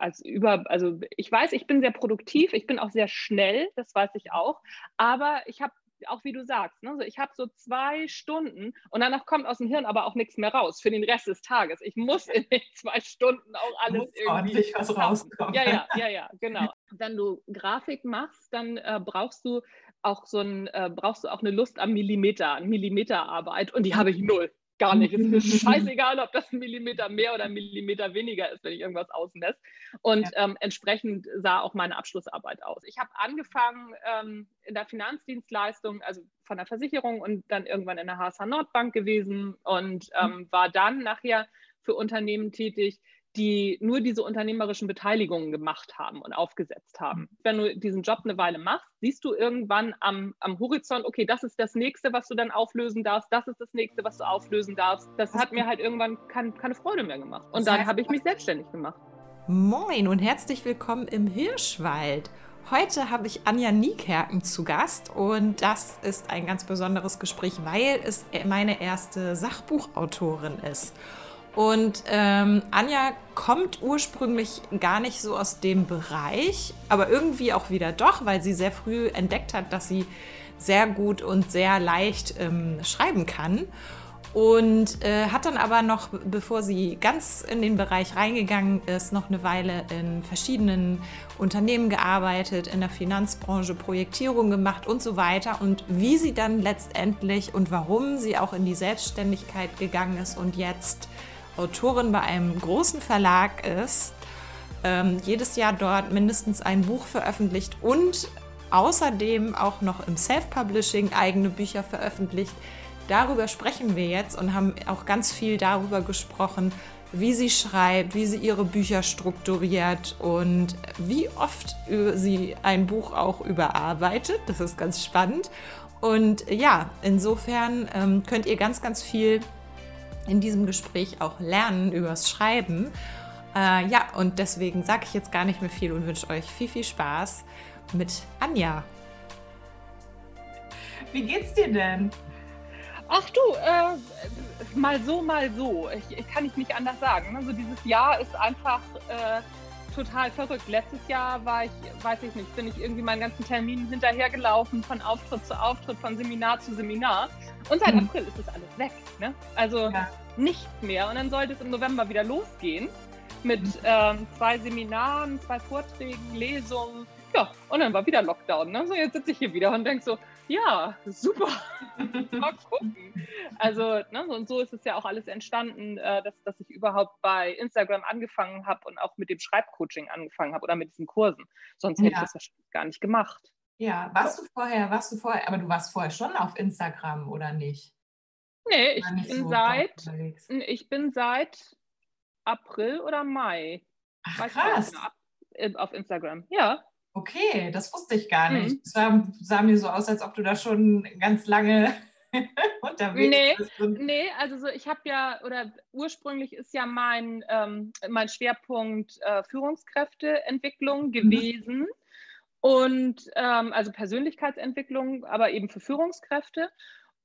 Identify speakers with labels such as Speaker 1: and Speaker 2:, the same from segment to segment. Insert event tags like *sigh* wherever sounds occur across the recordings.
Speaker 1: als über, also ich weiß, ich bin sehr produktiv, ich bin auch sehr schnell, das weiß ich auch, aber ich habe auch wie du sagst, ne, so ich habe so zwei Stunden und danach kommt aus dem Hirn aber auch nichts mehr raus für den Rest des Tages. Ich muss in den zwei Stunden auch alles muss irgendwie
Speaker 2: ordentlich was rauskommen.
Speaker 1: Ja, ja, ja, ja, genau. *laughs* Wenn du Grafik machst, dann äh, brauchst du auch so ein, äh, brauchst du auch eine Lust am Millimeter, an Millimeterarbeit und die habe ich null gar nicht. Es ist mir *laughs* scheißegal, ob das ein Millimeter mehr oder ein Millimeter weniger ist, wenn ich irgendwas ausmesse. Und ja. ähm, entsprechend sah auch meine Abschlussarbeit aus. Ich habe angefangen ähm, in der Finanzdienstleistung, also von der Versicherung und dann irgendwann in der HSH Nordbank gewesen und ähm, mhm. war dann nachher für Unternehmen tätig, die nur diese unternehmerischen Beteiligungen gemacht haben und aufgesetzt haben. Wenn du diesen Job eine Weile machst, siehst du irgendwann am, am Horizont, okay, das ist das nächste, was du dann auflösen darfst, das ist das nächste, was du auflösen darfst. Das hat mir halt irgendwann kein, keine Freude mehr gemacht. Und dann habe ich mich selbstständig gemacht.
Speaker 3: Moin und herzlich willkommen im Hirschwald. Heute habe ich Anja Niekerken zu Gast und das ist ein ganz besonderes Gespräch, weil es meine erste Sachbuchautorin ist. Und ähm, Anja kommt ursprünglich gar nicht so aus dem Bereich, aber irgendwie auch wieder doch, weil sie sehr früh entdeckt hat, dass sie sehr gut und sehr leicht ähm, schreiben kann. Und äh, hat dann aber noch, bevor sie ganz in den Bereich reingegangen ist, noch eine Weile in verschiedenen Unternehmen gearbeitet, in der Finanzbranche Projektierung gemacht und so weiter. Und wie sie dann letztendlich und warum sie auch in die Selbstständigkeit gegangen ist und jetzt Autorin bei einem großen Verlag ist, ähm, jedes Jahr dort mindestens ein Buch veröffentlicht und außerdem auch noch im Self-Publishing eigene Bücher veröffentlicht. Darüber sprechen wir jetzt und haben auch ganz viel darüber gesprochen, wie sie schreibt, wie sie ihre Bücher strukturiert und wie oft sie ein Buch auch überarbeitet. Das ist ganz spannend. Und ja, insofern ähm, könnt ihr ganz, ganz viel in diesem Gespräch auch lernen übers Schreiben. Äh, ja, und deswegen sage ich jetzt gar nicht mehr viel und wünsche euch viel, viel Spaß mit Anja.
Speaker 2: Wie geht's dir denn?
Speaker 1: Ach du, äh, mal so, mal so. Ich, ich, kann ich nicht anders sagen. Also dieses Jahr ist einfach äh, total verrückt. Letztes Jahr war ich, weiß ich nicht, bin ich irgendwie meinen ganzen Terminen hinterhergelaufen, von Auftritt zu Auftritt, von Seminar zu Seminar. Und seit mhm. April ist das alles weg. Ne? Also ja. nichts mehr. Und dann sollte es im November wieder losgehen mit mhm. ähm, zwei Seminaren, zwei Vorträgen, Lesungen. Ja, und dann war wieder Lockdown. Ne? So, jetzt sitze ich hier wieder und denke so, ja, super. *laughs* Mal gucken. Also, ne, und so ist es ja auch alles entstanden, äh, dass, dass ich überhaupt bei Instagram angefangen habe und auch mit dem Schreibcoaching angefangen habe oder mit diesen Kursen. Sonst hätte ja. ich das wahrscheinlich gar nicht gemacht.
Speaker 2: Ja, warst du vorher, warst du vorher, aber du warst vorher schon auf Instagram oder nicht?
Speaker 1: Nee, ich bin so seit, ich bin seit April oder Mai.
Speaker 2: Ach, krass.
Speaker 1: Genau, auf Instagram, ja.
Speaker 2: Okay, das wusste ich gar nicht. Mhm. Es sah, sah, mir so aus, als ob du da schon ganz lange *laughs* unterwegs
Speaker 1: nee,
Speaker 2: bist.
Speaker 1: Nee, also so, ich habe ja, oder ursprünglich ist ja mein, ähm, mein Schwerpunkt äh, Führungskräfteentwicklung mhm. gewesen. Mhm. Und ähm, also Persönlichkeitsentwicklung, aber eben für Führungskräfte.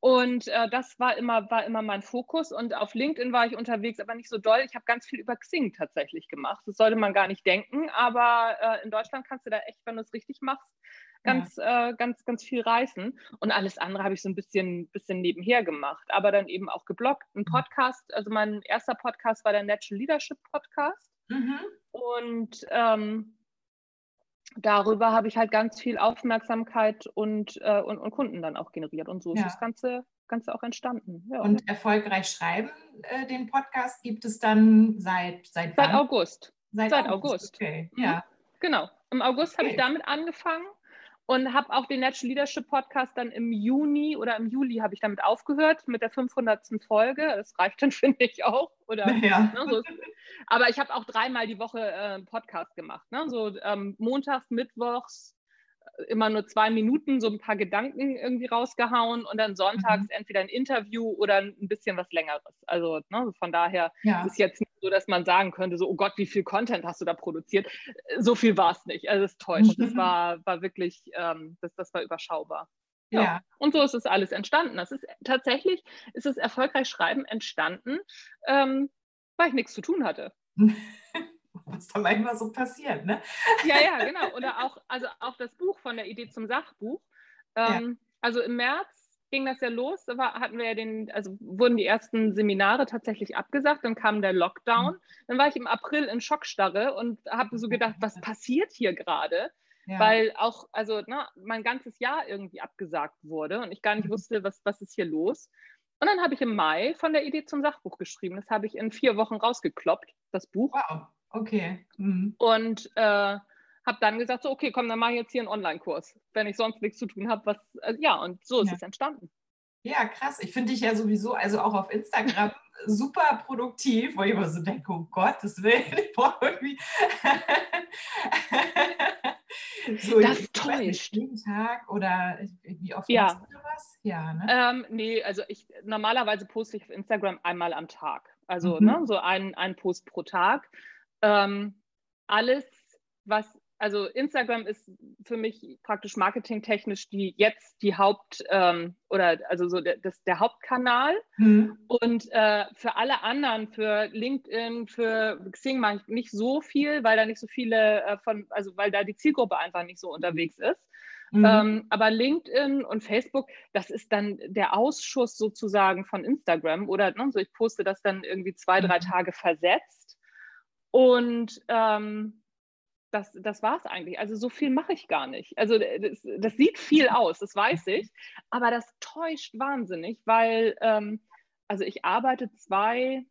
Speaker 1: Und äh, das war immer, war immer mein Fokus. Und auf LinkedIn war ich unterwegs, aber nicht so doll. Ich habe ganz viel über Xing tatsächlich gemacht. Das sollte man gar nicht denken. Aber äh, in Deutschland kannst du da echt, wenn du es richtig machst, ganz, ja. äh, ganz, ganz viel reißen. Und alles andere habe ich so ein bisschen, bisschen nebenher gemacht. Aber dann eben auch geblockt. Ein mhm. Podcast, also mein erster Podcast war der Natural Leadership Podcast. Mhm. Und ähm, darüber habe ich halt ganz viel Aufmerksamkeit und, äh, und, und, Kunden dann auch generiert. Und so ist ja. das Ganze, Ganze auch entstanden.
Speaker 2: Ja. Und erfolgreich schreiben, äh, den Podcast gibt es dann seit
Speaker 1: seit, seit August.
Speaker 2: Seit, seit August. August.
Speaker 1: Okay, mhm. ja. Genau. Im August okay. habe ich damit angefangen und habe auch den Natural Leadership Podcast dann im Juni oder im Juli habe ich damit aufgehört mit der 500. Folge. Das reicht dann, *laughs* finde ich auch. Oder, *laughs* ja. ne, so. Aber ich habe auch dreimal die Woche äh, Podcast gemacht. Ne? So ähm, montags, mittwochs, immer nur zwei Minuten so ein paar Gedanken irgendwie rausgehauen und dann sonntags mhm. entweder ein Interview oder ein bisschen was längeres. Also ne, von daher ja. ist jetzt nicht so, dass man sagen könnte, so, oh Gott, wie viel Content hast du da produziert? So viel war es nicht. Also es täuscht. Mhm. Das war, war wirklich, ähm, das, das war überschaubar. Ja. ja. Und so ist es alles entstanden. Das ist tatsächlich ist es erfolgreich Schreiben entstanden, ähm, weil ich nichts zu tun hatte. *laughs*
Speaker 3: was da manchmal so passiert, ne?
Speaker 1: Ja, ja, genau. Oder auch, also auch das Buch von der Idee zum Sachbuch. Ähm, ja. Also im März ging das ja los, da war, hatten wir ja den, also wurden die ersten Seminare tatsächlich abgesagt, dann kam der Lockdown. Mhm. Dann war ich im April in Schockstarre und habe so gedacht, was passiert hier gerade? Ja. Weil auch, also na, ne, mein ganzes Jahr irgendwie abgesagt wurde und ich gar nicht mhm. wusste, was, was ist hier los. Und dann habe ich im Mai von der Idee zum Sachbuch geschrieben. Das habe ich in vier Wochen rausgekloppt, das Buch.
Speaker 3: Wow, okay. Mhm.
Speaker 1: Und äh, habe dann gesagt, so, okay, komm, dann mache ich jetzt hier einen Online-Kurs, wenn ich sonst nichts zu tun habe. Was, äh, ja, und so ist ja. es entstanden.
Speaker 3: Ja, krass. Ich finde dich ja sowieso, also auch auf Instagram, *laughs* super produktiv, wo ich immer so denke, oh Gottes Willen, *laughs* ich brauche irgendwie. *laughs*
Speaker 1: so, das täuscht.
Speaker 3: Jeden Tag oder wie oft
Speaker 1: ja.
Speaker 3: machst du was?
Speaker 1: Ja, ne? Ähm, nee, also ich normalerweise poste ich auf Instagram einmal am Tag. Also mhm. ne, so ein, ein Post pro Tag. Ähm, alles, was also Instagram ist für mich praktisch marketingtechnisch die jetzt die Haupt ähm, oder also so der, das, der Hauptkanal. Mhm. Und äh, für alle anderen, für LinkedIn, für Xing mache ich nicht so viel, weil da nicht so viele äh, von, also weil da die Zielgruppe einfach nicht so unterwegs ist. Mhm. Ähm, aber LinkedIn und Facebook, das ist dann der Ausschuss sozusagen von Instagram oder ne, so ich poste das dann irgendwie zwei, drei mhm. Tage versetzt. Und ähm, das, das war es eigentlich. Also so viel mache ich gar nicht. Also äh, das, das, sieht viel aus, das weiß ich, aber das täuscht wahnsinnig, weil ähm, also ich arbeite zwei,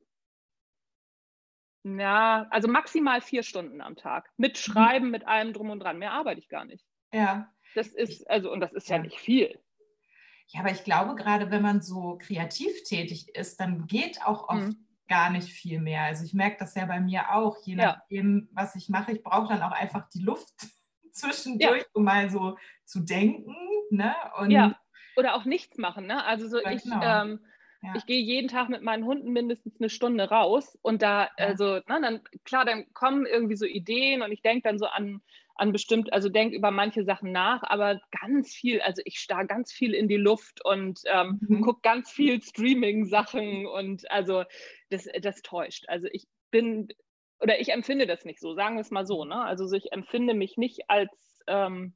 Speaker 1: ja, also maximal vier Stunden am Tag. Mit mhm. Schreiben, mit allem drum und dran. Mehr arbeite ich gar nicht.
Speaker 3: Ja.
Speaker 1: Das ist, also, und das ist ja, ja nicht viel.
Speaker 3: Ja, aber ich glaube, gerade wenn man so kreativ tätig ist, dann geht auch oft mhm gar nicht viel mehr. Also ich merke das ja bei mir auch, je nachdem, ja. was ich mache. Ich brauche dann auch einfach die Luft *laughs* zwischendurch, ja. um mal so zu denken. Ne?
Speaker 1: Und ja, oder auch nichts machen. Ne? Also so ich, genau. ähm, ja. ich gehe jeden Tag mit meinen Hunden mindestens eine Stunde raus und da, also, ne, dann, klar, dann kommen irgendwie so Ideen und ich denke dann so an an bestimmt, also denk über manche Sachen nach, aber ganz viel, also ich starr ganz viel in die Luft und ähm, mhm. gucke ganz viel Streaming-Sachen und also das, das täuscht. Also ich bin, oder ich empfinde das nicht so, sagen wir es mal so, ne? Also ich empfinde mich nicht als ähm,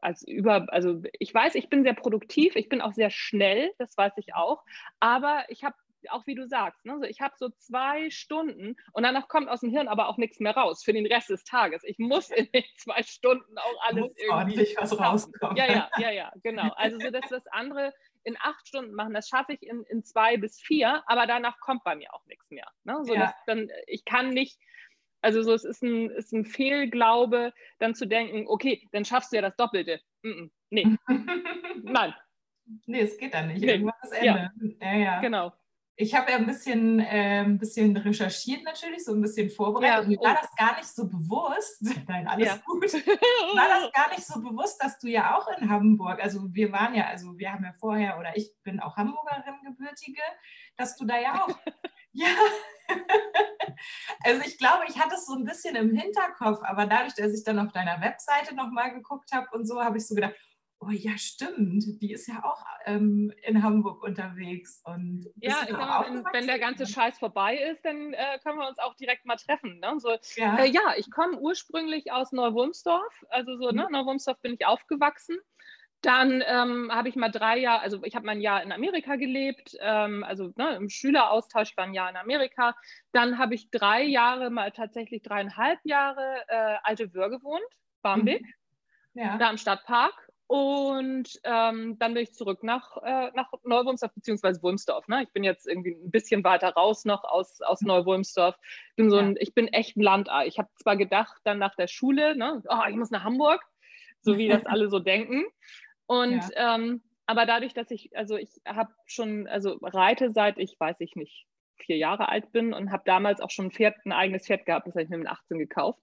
Speaker 1: als über, also ich weiß, ich bin sehr produktiv, ich bin auch sehr schnell, das weiß ich auch, aber ich habe auch wie du sagst, ne? so ich habe so zwei Stunden und danach kommt aus dem Hirn aber auch nichts mehr raus für den Rest des Tages. Ich muss in den *laughs* zwei Stunden auch alles muss irgendwie
Speaker 3: ordentlich was rauskommen.
Speaker 1: Ja, ja, *laughs* ja, ja, genau. Also so, dass das andere in acht Stunden machen, das schaffe ich in, in zwei bis vier, aber danach kommt bei mir auch nichts mehr. Ne? So, ja. dann, ich kann nicht, also so, es ist ein, ist ein Fehlglaube, dann zu denken, okay, dann schaffst du ja das Doppelte. Mm -mm, nee, *laughs* nein.
Speaker 3: Nee, es geht dann nicht. Nee. Irgendwann ist Ende.
Speaker 1: Ja. ja, ja. Genau
Speaker 3: ich habe ja ein bisschen, äh, ein bisschen recherchiert natürlich, so ein bisschen vorbereitet. Ja, mir war oh. das gar nicht so bewusst, *laughs* nein, alles ja. gut, *laughs* war das gar nicht so bewusst, dass du ja auch in Hamburg, also wir waren ja, also wir haben ja vorher, oder ich bin auch Hamburgerin gebürtige, dass du da ja auch, *laughs* ja, also ich glaube, ich hatte es so ein bisschen im Hinterkopf, aber dadurch, dass ich dann auf deiner Webseite nochmal geguckt habe und so, habe ich so gedacht, oh ja, stimmt, die ist ja auch ähm, in Hamburg unterwegs. Und
Speaker 1: ja, ich mal, wenn, wenn, der ganze Scheiß vorbei ist, dann äh, können wir uns auch direkt mal treffen. Ne? So, ja. Äh, ja. ich komme ursprünglich aus Neuwurmsdorf, also so, ne, mhm. ne, Neuwurmsdorf bin ich aufgewachsen. Dann ähm, habe ich mal drei Jahre, also ich habe mal ein Jahr in Amerika gelebt, ähm, also ne, im Schüleraustausch war ein Jahr in Amerika. Dann habe ich drei Jahre, mal tatsächlich dreieinhalb Jahre äh, Alte Wöhr gewohnt, Barmbek, mhm. ja. da im Stadtpark. Und ähm, dann bin ich zurück nach, äh, nach Neuwulmsdorf bzw. Wulmsdorf. Ne? Ich bin jetzt irgendwie ein bisschen weiter raus noch aus, aus Neuwulmsdorf. Bin so ein, ich bin echt ein Landei. Ich habe zwar gedacht, dann nach der Schule, ne, oh, ich muss nach Hamburg, so wie das *laughs* alle so denken. Und ja. ähm, aber dadurch, dass ich, also ich habe schon, also reite seit ich, weiß ich nicht, vier Jahre alt bin und habe damals auch schon ein Pferd, ein eigenes Pferd gehabt, das habe ich mir mit 18 gekauft.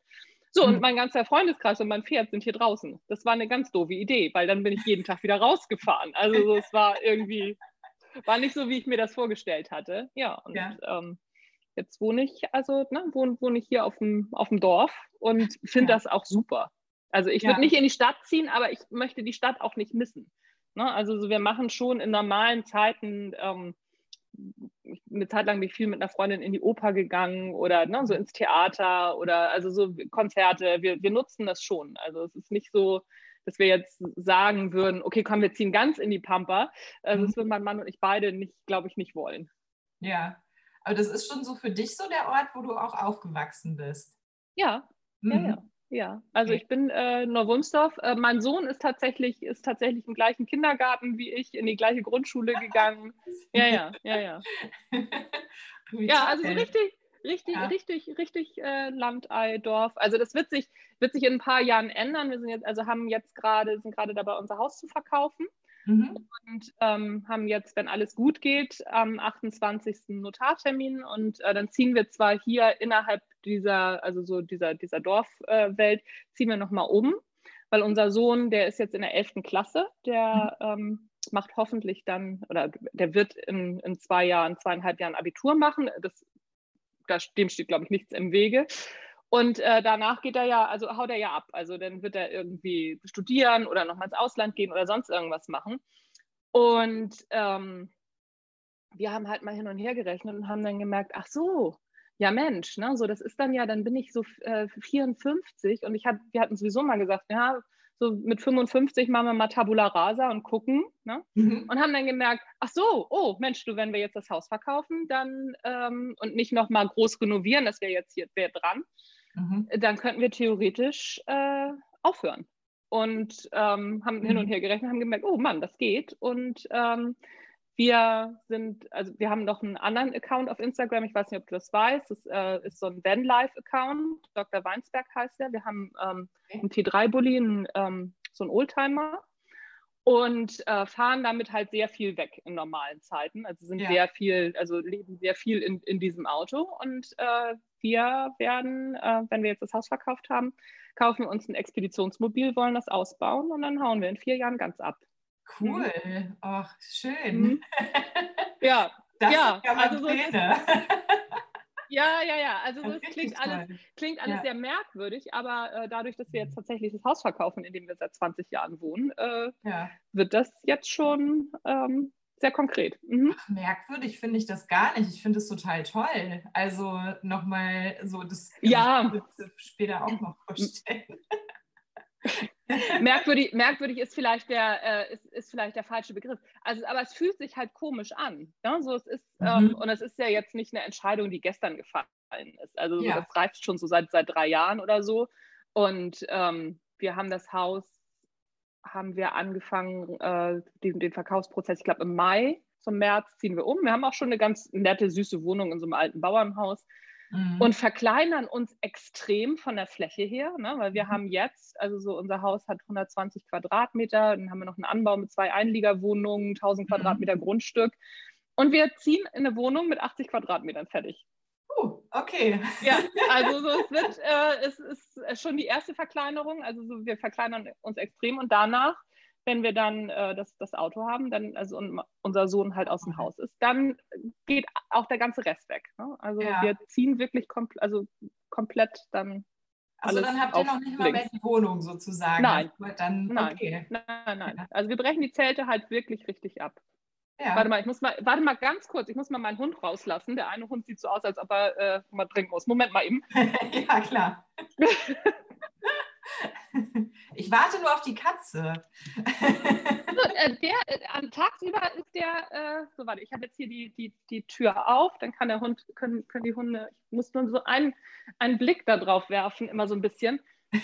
Speaker 1: So, und hm. mein ganzer Freundeskreis und mein Pferd sind hier draußen. Das war eine ganz doofe Idee, weil dann bin ich jeden Tag wieder rausgefahren. Also es war irgendwie, war nicht so, wie ich mir das vorgestellt hatte. Ja, und ja. Ähm, jetzt wohne ich, also ne, wohne, wohne ich hier auf dem, auf dem Dorf und finde ja. das auch super. Also ich ja. würde nicht in die Stadt ziehen, aber ich möchte die Stadt auch nicht missen. Ne? Also so, wir machen schon in normalen Zeiten ähm, eine Zeit lang bin ich viel mit einer Freundin in die Oper gegangen oder ne, so ins Theater oder also so Konzerte. Wir, wir nutzen das schon. Also es ist nicht so, dass wir jetzt sagen würden, okay, komm, wir ziehen ganz in die Pampa. Also mhm. das würden mein Mann und ich beide nicht, glaube ich, nicht wollen.
Speaker 3: Ja, aber das ist schon so für dich so der Ort, wo du auch aufgewachsen bist.
Speaker 1: Ja, mhm. ja, ja. Ja, also ich bin äh, Neuwunsdorf. Äh, mein Sohn ist tatsächlich, ist tatsächlich im gleichen Kindergarten wie ich, in die gleiche Grundschule gegangen. Ja, ja, ja, ja. *laughs* ja, also so richtig, richtig, ja. richtig, richtig äh, Landei, Dorf. Also das wird sich, wird sich in ein paar Jahren ändern. Wir sind jetzt, also haben jetzt gerade, sind gerade dabei, unser Haus zu verkaufen. Mhm. Und ähm, haben jetzt, wenn alles gut geht, am 28. Notartermin und äh, dann ziehen wir zwar hier innerhalb dieser, also so dieser, dieser Dorfwelt, äh, ziehen wir nochmal um, weil unser Sohn, der ist jetzt in der 11. Klasse, der mhm. ähm, macht hoffentlich dann, oder der wird in, in zwei Jahren, zweieinhalb Jahren Abitur machen. Das, das, dem steht, glaube ich, nichts im Wege. Und äh, danach geht er ja, also haut er ja ab. Also dann wird er irgendwie studieren oder nochmal ins Ausland gehen oder sonst irgendwas machen. Und ähm, wir haben halt mal hin und her gerechnet und haben dann gemerkt, ach so, ja Mensch, ne, so das ist dann ja, dann bin ich so äh, 54 und ich hab, wir hatten sowieso mal gesagt, ja, so mit 55 machen wir mal Tabula Rasa und gucken. Ne? Mhm. Und haben dann gemerkt, ach so, oh Mensch, du, wenn wir jetzt das Haus verkaufen, dann ähm, und nicht nochmal groß renovieren, das wäre jetzt hier wär dran, mhm. dann könnten wir theoretisch äh, aufhören. Und ähm, haben mhm. hin und her gerechnet, haben gemerkt, oh Mann, das geht. Und ähm, wir sind, also wir haben noch einen anderen Account auf Instagram, ich weiß nicht, ob du das weißt, das äh, ist so ein Vanlife-Account, Dr. Weinsberg heißt der. Wir haben ähm, einen T3-Bully, ähm, so einen Oldtimer und äh, fahren damit halt sehr viel weg in normalen Zeiten. Also sind ja. sehr viel, also leben sehr viel in, in diesem Auto und äh, wir werden, äh, wenn wir jetzt das Haus verkauft haben, kaufen uns ein Expeditionsmobil, wollen das ausbauen und dann hauen wir in vier Jahren ganz ab.
Speaker 3: Cool, mhm. ach schön. Mhm. *laughs*
Speaker 1: Ja,
Speaker 3: das
Speaker 1: ja,
Speaker 3: ja also so *laughs*
Speaker 1: ja, ja, ja. Also das, das klingt, alles, klingt alles ja. sehr merkwürdig, aber äh, dadurch, dass wir jetzt tatsächlich das Haus verkaufen, in dem wir seit 20 Jahren wohnen, äh, ja. wird das jetzt schon ähm, sehr konkret.
Speaker 3: Mhm. Ach, merkwürdig finde ich das gar nicht. Ich finde es total toll. Also nochmal so, das
Speaker 1: ja.
Speaker 3: später auch noch vorstellen. *laughs*
Speaker 1: merkwürdig, merkwürdig ist vielleicht der äh, ist, ist vielleicht der falsche Begriff. Also, aber es fühlt sich halt komisch an. Ja? So, es ist, mhm. ähm, und es ist ja jetzt nicht eine Entscheidung, die gestern gefallen ist. Also ja. das reift schon so seit, seit drei Jahren oder so. Und ähm, wir haben das Haus, haben wir angefangen, äh, den, den Verkaufsprozess, ich glaube im Mai, zum März ziehen wir um. Wir haben auch schon eine ganz nette, süße Wohnung in so einem alten Bauernhaus mhm. und verkleinern uns extrem von der Fläche her, ne? weil wir mhm. haben jetzt, also so unser Haus hat 120 Quadratmeter, dann haben wir noch einen Anbau mit zwei Einliegerwohnungen, 1000 mhm. Quadratmeter Grundstück und wir ziehen in eine Wohnung mit 80 Quadratmetern fertig.
Speaker 3: Uh, okay.
Speaker 1: Ja, also so, es, *laughs* wird, äh, es ist schon die erste Verkleinerung, also so, wir verkleinern uns extrem und danach wenn wir dann äh, das, das Auto haben, dann, also und unser Sohn halt aus dem Haus ist, dann geht auch der ganze Rest weg. Ne? Also ja. wir ziehen wirklich kompl also komplett dann.
Speaker 3: Also dann habt ihr noch nicht mal mehr die Wohnung sozusagen.
Speaker 1: Nein.
Speaker 3: Dann,
Speaker 1: nein.
Speaker 3: Okay.
Speaker 1: nein, nein. Ja. Also wir brechen die Zelte halt wirklich richtig ab. Ja. Warte mal, ich muss mal, warte mal ganz kurz, ich muss mal meinen Hund rauslassen. Der eine Hund sieht so aus, als ob er äh, mal trinken muss. Moment mal eben. *laughs*
Speaker 3: ja, klar. *laughs* Ich warte nur auf die Katze.
Speaker 1: Äh, der, äh, tagsüber ist der, äh, so warte, ich habe jetzt hier die, die, die Tür auf, dann kann der Hund, können, können die Hunde, ich muss nur so einen, einen Blick da drauf werfen, immer so ein bisschen,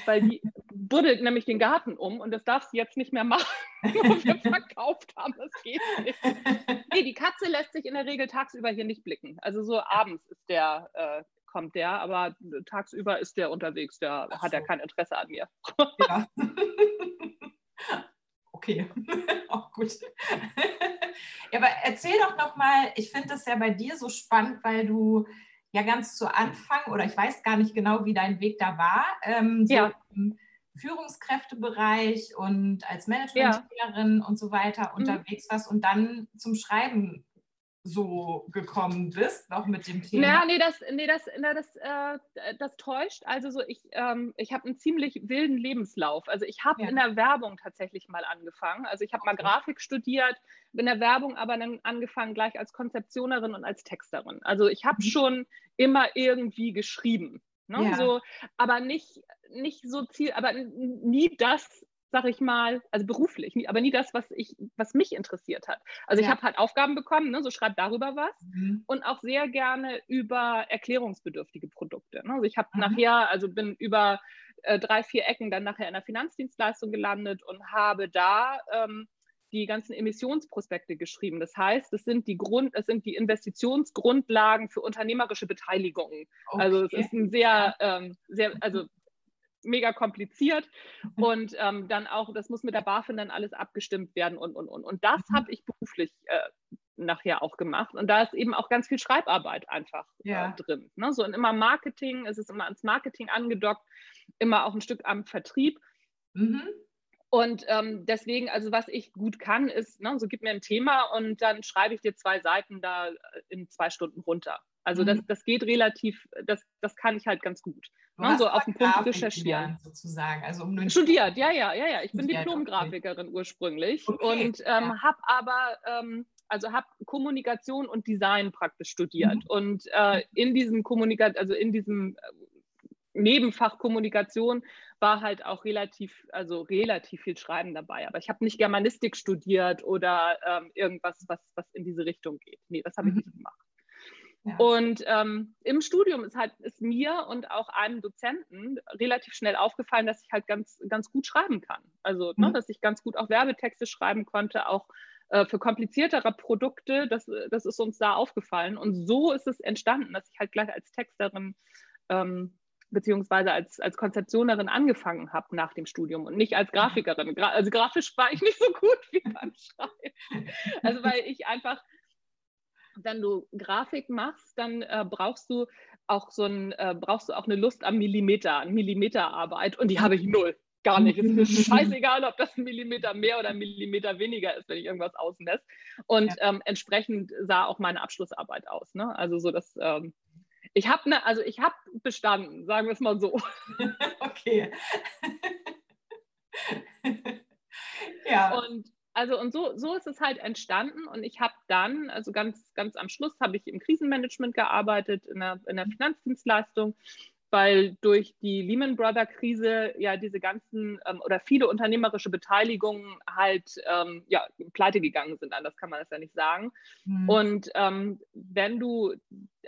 Speaker 1: weil die buddelt nämlich den Garten um und das darf sie jetzt nicht mehr machen, *laughs* wo wir verkauft haben, das geht nicht. Nee, die Katze lässt sich in der Regel tagsüber hier nicht blicken. Also so abends ist der äh, kommt der, aber tagsüber ist der unterwegs, der Ach hat ja kein Interesse an mir. Ja. *laughs*
Speaker 3: okay, *laughs* auch gut. ja, aber erzähl doch nochmal, ich finde das ja bei dir so spannend, weil du ja ganz zu Anfang, oder ich weiß gar nicht genau, wie dein Weg da war, ähm, so ja. im Führungskräftebereich und als Managementlehrerin ja. und so weiter mhm. unterwegs warst und dann zum Schreiben so gekommen bist, noch mit dem Thema?
Speaker 1: Ja, nee, das, nee, das, na, das, äh, das täuscht. Also so, ich, ähm, ich habe einen ziemlich wilden Lebenslauf. Also ich habe ja. in der Werbung tatsächlich mal angefangen. Also ich habe okay. mal Grafik studiert, in der Werbung aber dann angefangen gleich als Konzeptionerin und als Texterin. Also ich habe mhm. schon immer irgendwie geschrieben. Ne? Ja. So, aber nicht, nicht so Ziel, aber nie das, sag ich mal, also beruflich, aber nie das, was ich, was mich interessiert hat. Also ja. ich habe halt Aufgaben bekommen, ne, so schreib darüber was mhm. und auch sehr gerne über erklärungsbedürftige Produkte. Ne? Also ich habe mhm. nachher, also bin über äh, drei, vier Ecken dann nachher in der Finanzdienstleistung gelandet und habe da ähm, die ganzen Emissionsprospekte geschrieben. Das heißt, es sind die Grund, es sind die Investitionsgrundlagen für unternehmerische Beteiligungen. Okay. Also es ist ein sehr, ähm, sehr, also mega kompliziert mhm. und ähm, dann auch, das muss mit der BaFin dann alles abgestimmt werden und, und, und. Und das mhm. habe ich beruflich äh, nachher auch gemacht. Und da ist eben auch ganz viel Schreibarbeit einfach äh, ja. äh, drin. Ne? So und immer Marketing, es ist immer ans Marketing angedockt, immer auch ein Stück am Vertrieb. Mhm. Und ähm, deswegen, also was ich gut kann, ist, ne, so gib mir ein Thema und dann schreibe ich dir zwei Seiten da äh, in zwei Stunden runter. Also mhm. das, das geht relativ, das, das kann ich halt ganz gut. Ne, so auf den Punkt recherchieren.
Speaker 3: Sozusagen.
Speaker 1: Also um Studiert, ja, ja, ja, ja. Ich bin Diplom-Grafikerin okay. ursprünglich okay. und ähm, ja. habe aber ähm, also habe Kommunikation und Design praktisch studiert. Mhm. Und äh, in diesem Kommunikation, also in diesem äh, Nebenfach Kommunikation war halt auch relativ, also relativ viel Schreiben dabei. Aber ich habe nicht Germanistik studiert oder ähm, irgendwas, was, was in diese Richtung geht. Nee, das habe ich mhm. nicht gemacht. Ja. Und ähm, im Studium ist halt ist mir und auch einem Dozenten relativ schnell aufgefallen, dass ich halt ganz, ganz gut schreiben kann. Also, ne, mhm. ne, dass ich ganz gut auch Werbetexte schreiben konnte, auch äh, für kompliziertere Produkte. Das, das ist uns da aufgefallen. Und so ist es entstanden, dass ich halt gleich als Texterin ähm, beziehungsweise als, als Konzeptionerin angefangen habe nach dem Studium und nicht als Grafikerin. Gra also grafisch war ich nicht so gut wie beim *laughs* Schreiben. Also weil ich einfach, wenn du Grafik machst, dann äh, brauchst du auch so ein, äh, brauchst du auch eine Lust am Millimeter, an Millimeterarbeit und die habe ich null. Gar nicht. Es ist mir *laughs* scheißegal, ob das ein Millimeter mehr oder ein Millimeter weniger ist, wenn ich irgendwas ausmesse. Und ja. ähm, entsprechend sah auch meine Abschlussarbeit aus. Ne? Also so, dass ähm, ich habe ne, also ich habe bestanden, sagen wir es mal so. *laughs*
Speaker 3: okay. *laughs*
Speaker 1: ja. Und also und so, so ist es halt entstanden und ich habe dann, also ganz, ganz am Schluss habe ich im Krisenmanagement gearbeitet, in der, in der Finanzdienstleistung weil durch die Lehman Brothers Krise ja diese ganzen ähm, oder viele unternehmerische Beteiligungen halt ähm, ja, pleite gegangen sind, anders kann man das ja nicht sagen. Mhm. Und ähm, wenn du